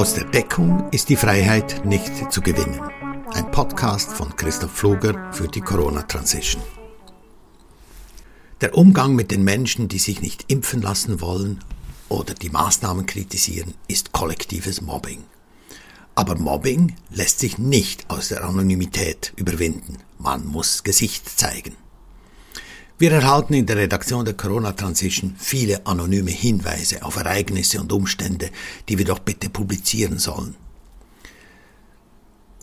Aus der Deckung ist die Freiheit nicht zu gewinnen. Ein Podcast von Christoph Pfluger für die Corona Transition. Der Umgang mit den Menschen, die sich nicht impfen lassen wollen oder die Maßnahmen kritisieren, ist kollektives Mobbing. Aber Mobbing lässt sich nicht aus der Anonymität überwinden. Man muss Gesicht zeigen. Wir erhalten in der Redaktion der Corona Transition viele anonyme Hinweise auf Ereignisse und Umstände, die wir doch bitte publizieren sollen.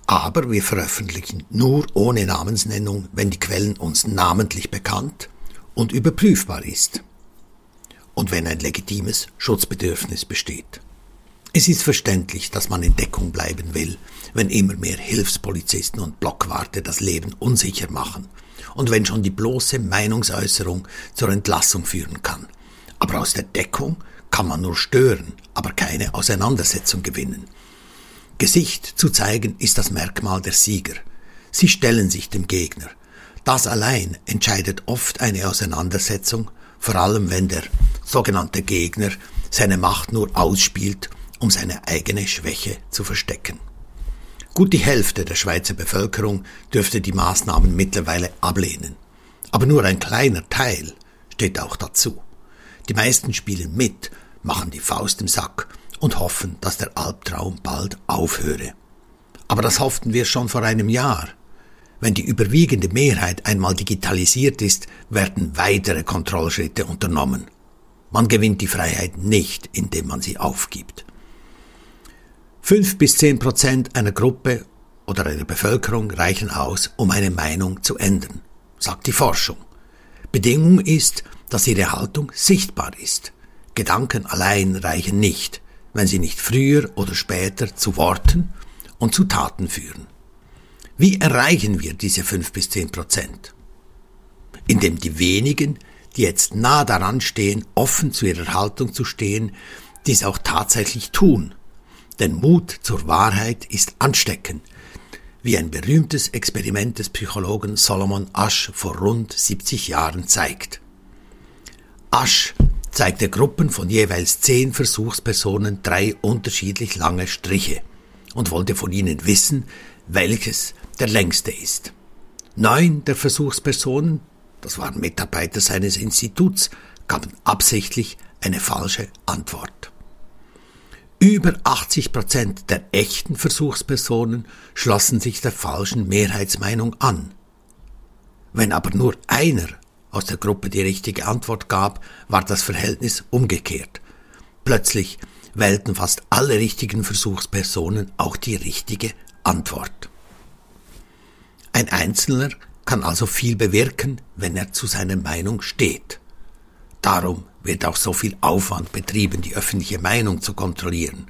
Aber wir veröffentlichen nur ohne Namensnennung, wenn die Quellen uns namentlich bekannt und überprüfbar ist und wenn ein legitimes Schutzbedürfnis besteht. Es ist verständlich, dass man in Deckung bleiben will, wenn immer mehr Hilfspolizisten und Blockwarte das Leben unsicher machen und wenn schon die bloße Meinungsäußerung zur Entlassung führen kann. Aber aus der Deckung kann man nur stören, aber keine Auseinandersetzung gewinnen. Gesicht zu zeigen ist das Merkmal der Sieger. Sie stellen sich dem Gegner. Das allein entscheidet oft eine Auseinandersetzung, vor allem wenn der sogenannte Gegner seine Macht nur ausspielt, um seine eigene Schwäche zu verstecken. Gut die Hälfte der Schweizer Bevölkerung dürfte die Maßnahmen mittlerweile ablehnen. Aber nur ein kleiner Teil steht auch dazu. Die meisten spielen mit, machen die Faust im Sack und hoffen, dass der Albtraum bald aufhöre. Aber das hofften wir schon vor einem Jahr. Wenn die überwiegende Mehrheit einmal digitalisiert ist, werden weitere Kontrollschritte unternommen. Man gewinnt die Freiheit nicht, indem man sie aufgibt. Fünf bis zehn Prozent einer Gruppe oder einer Bevölkerung reichen aus, um eine Meinung zu ändern, sagt die Forschung. Bedingung ist, dass ihre Haltung sichtbar ist. Gedanken allein reichen nicht, wenn sie nicht früher oder später zu Worten und zu Taten führen. Wie erreichen wir diese fünf bis zehn Prozent? Indem die wenigen, die jetzt nah daran stehen, offen zu ihrer Haltung zu stehen, dies auch tatsächlich tun denn Mut zur Wahrheit ist ansteckend, wie ein berühmtes Experiment des Psychologen Solomon Asch vor rund 70 Jahren zeigt. Asch zeigte Gruppen von jeweils zehn Versuchspersonen drei unterschiedlich lange Striche und wollte von ihnen wissen, welches der längste ist. Neun der Versuchspersonen, das waren Mitarbeiter seines Instituts, gaben absichtlich eine falsche Antwort. Über 80 Prozent der echten Versuchspersonen schlossen sich der falschen Mehrheitsmeinung an. Wenn aber nur einer aus der Gruppe die richtige Antwort gab, war das Verhältnis umgekehrt. Plötzlich wählten fast alle richtigen Versuchspersonen auch die richtige Antwort. Ein Einzelner kann also viel bewirken, wenn er zu seiner Meinung steht. Darum wird auch so viel Aufwand betrieben, die öffentliche Meinung zu kontrollieren.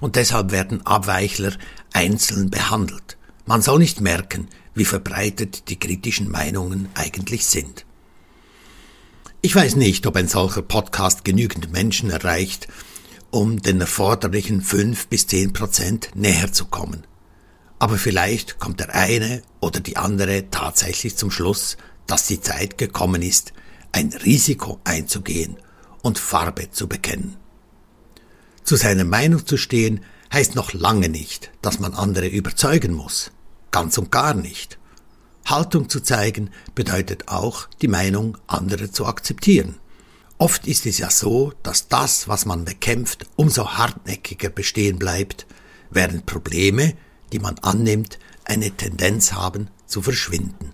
Und deshalb werden Abweichler einzeln behandelt. Man soll nicht merken, wie verbreitet die kritischen Meinungen eigentlich sind. Ich weiß nicht, ob ein solcher Podcast genügend Menschen erreicht, um den erforderlichen fünf bis zehn Prozent näher zu kommen. Aber vielleicht kommt der eine oder die andere tatsächlich zum Schluss, dass die Zeit gekommen ist, ein Risiko einzugehen und Farbe zu bekennen. Zu seiner Meinung zu stehen heißt noch lange nicht, dass man andere überzeugen muss. Ganz und gar nicht. Haltung zu zeigen bedeutet auch, die Meinung anderer zu akzeptieren. Oft ist es ja so, dass das, was man bekämpft, umso hartnäckiger bestehen bleibt, während Probleme, die man annimmt, eine Tendenz haben zu verschwinden.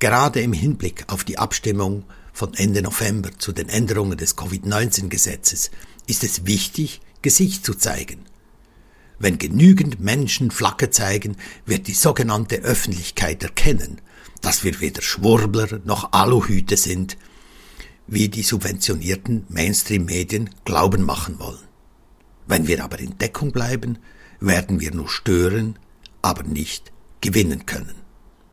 Gerade im Hinblick auf die Abstimmung von Ende November zu den Änderungen des Covid-19-Gesetzes ist es wichtig, Gesicht zu zeigen. Wenn genügend Menschen Flagge zeigen, wird die sogenannte Öffentlichkeit erkennen, dass wir weder Schwurbler noch Aluhüte sind, wie die subventionierten Mainstream-Medien glauben machen wollen. Wenn wir aber in Deckung bleiben, werden wir nur stören, aber nicht gewinnen können.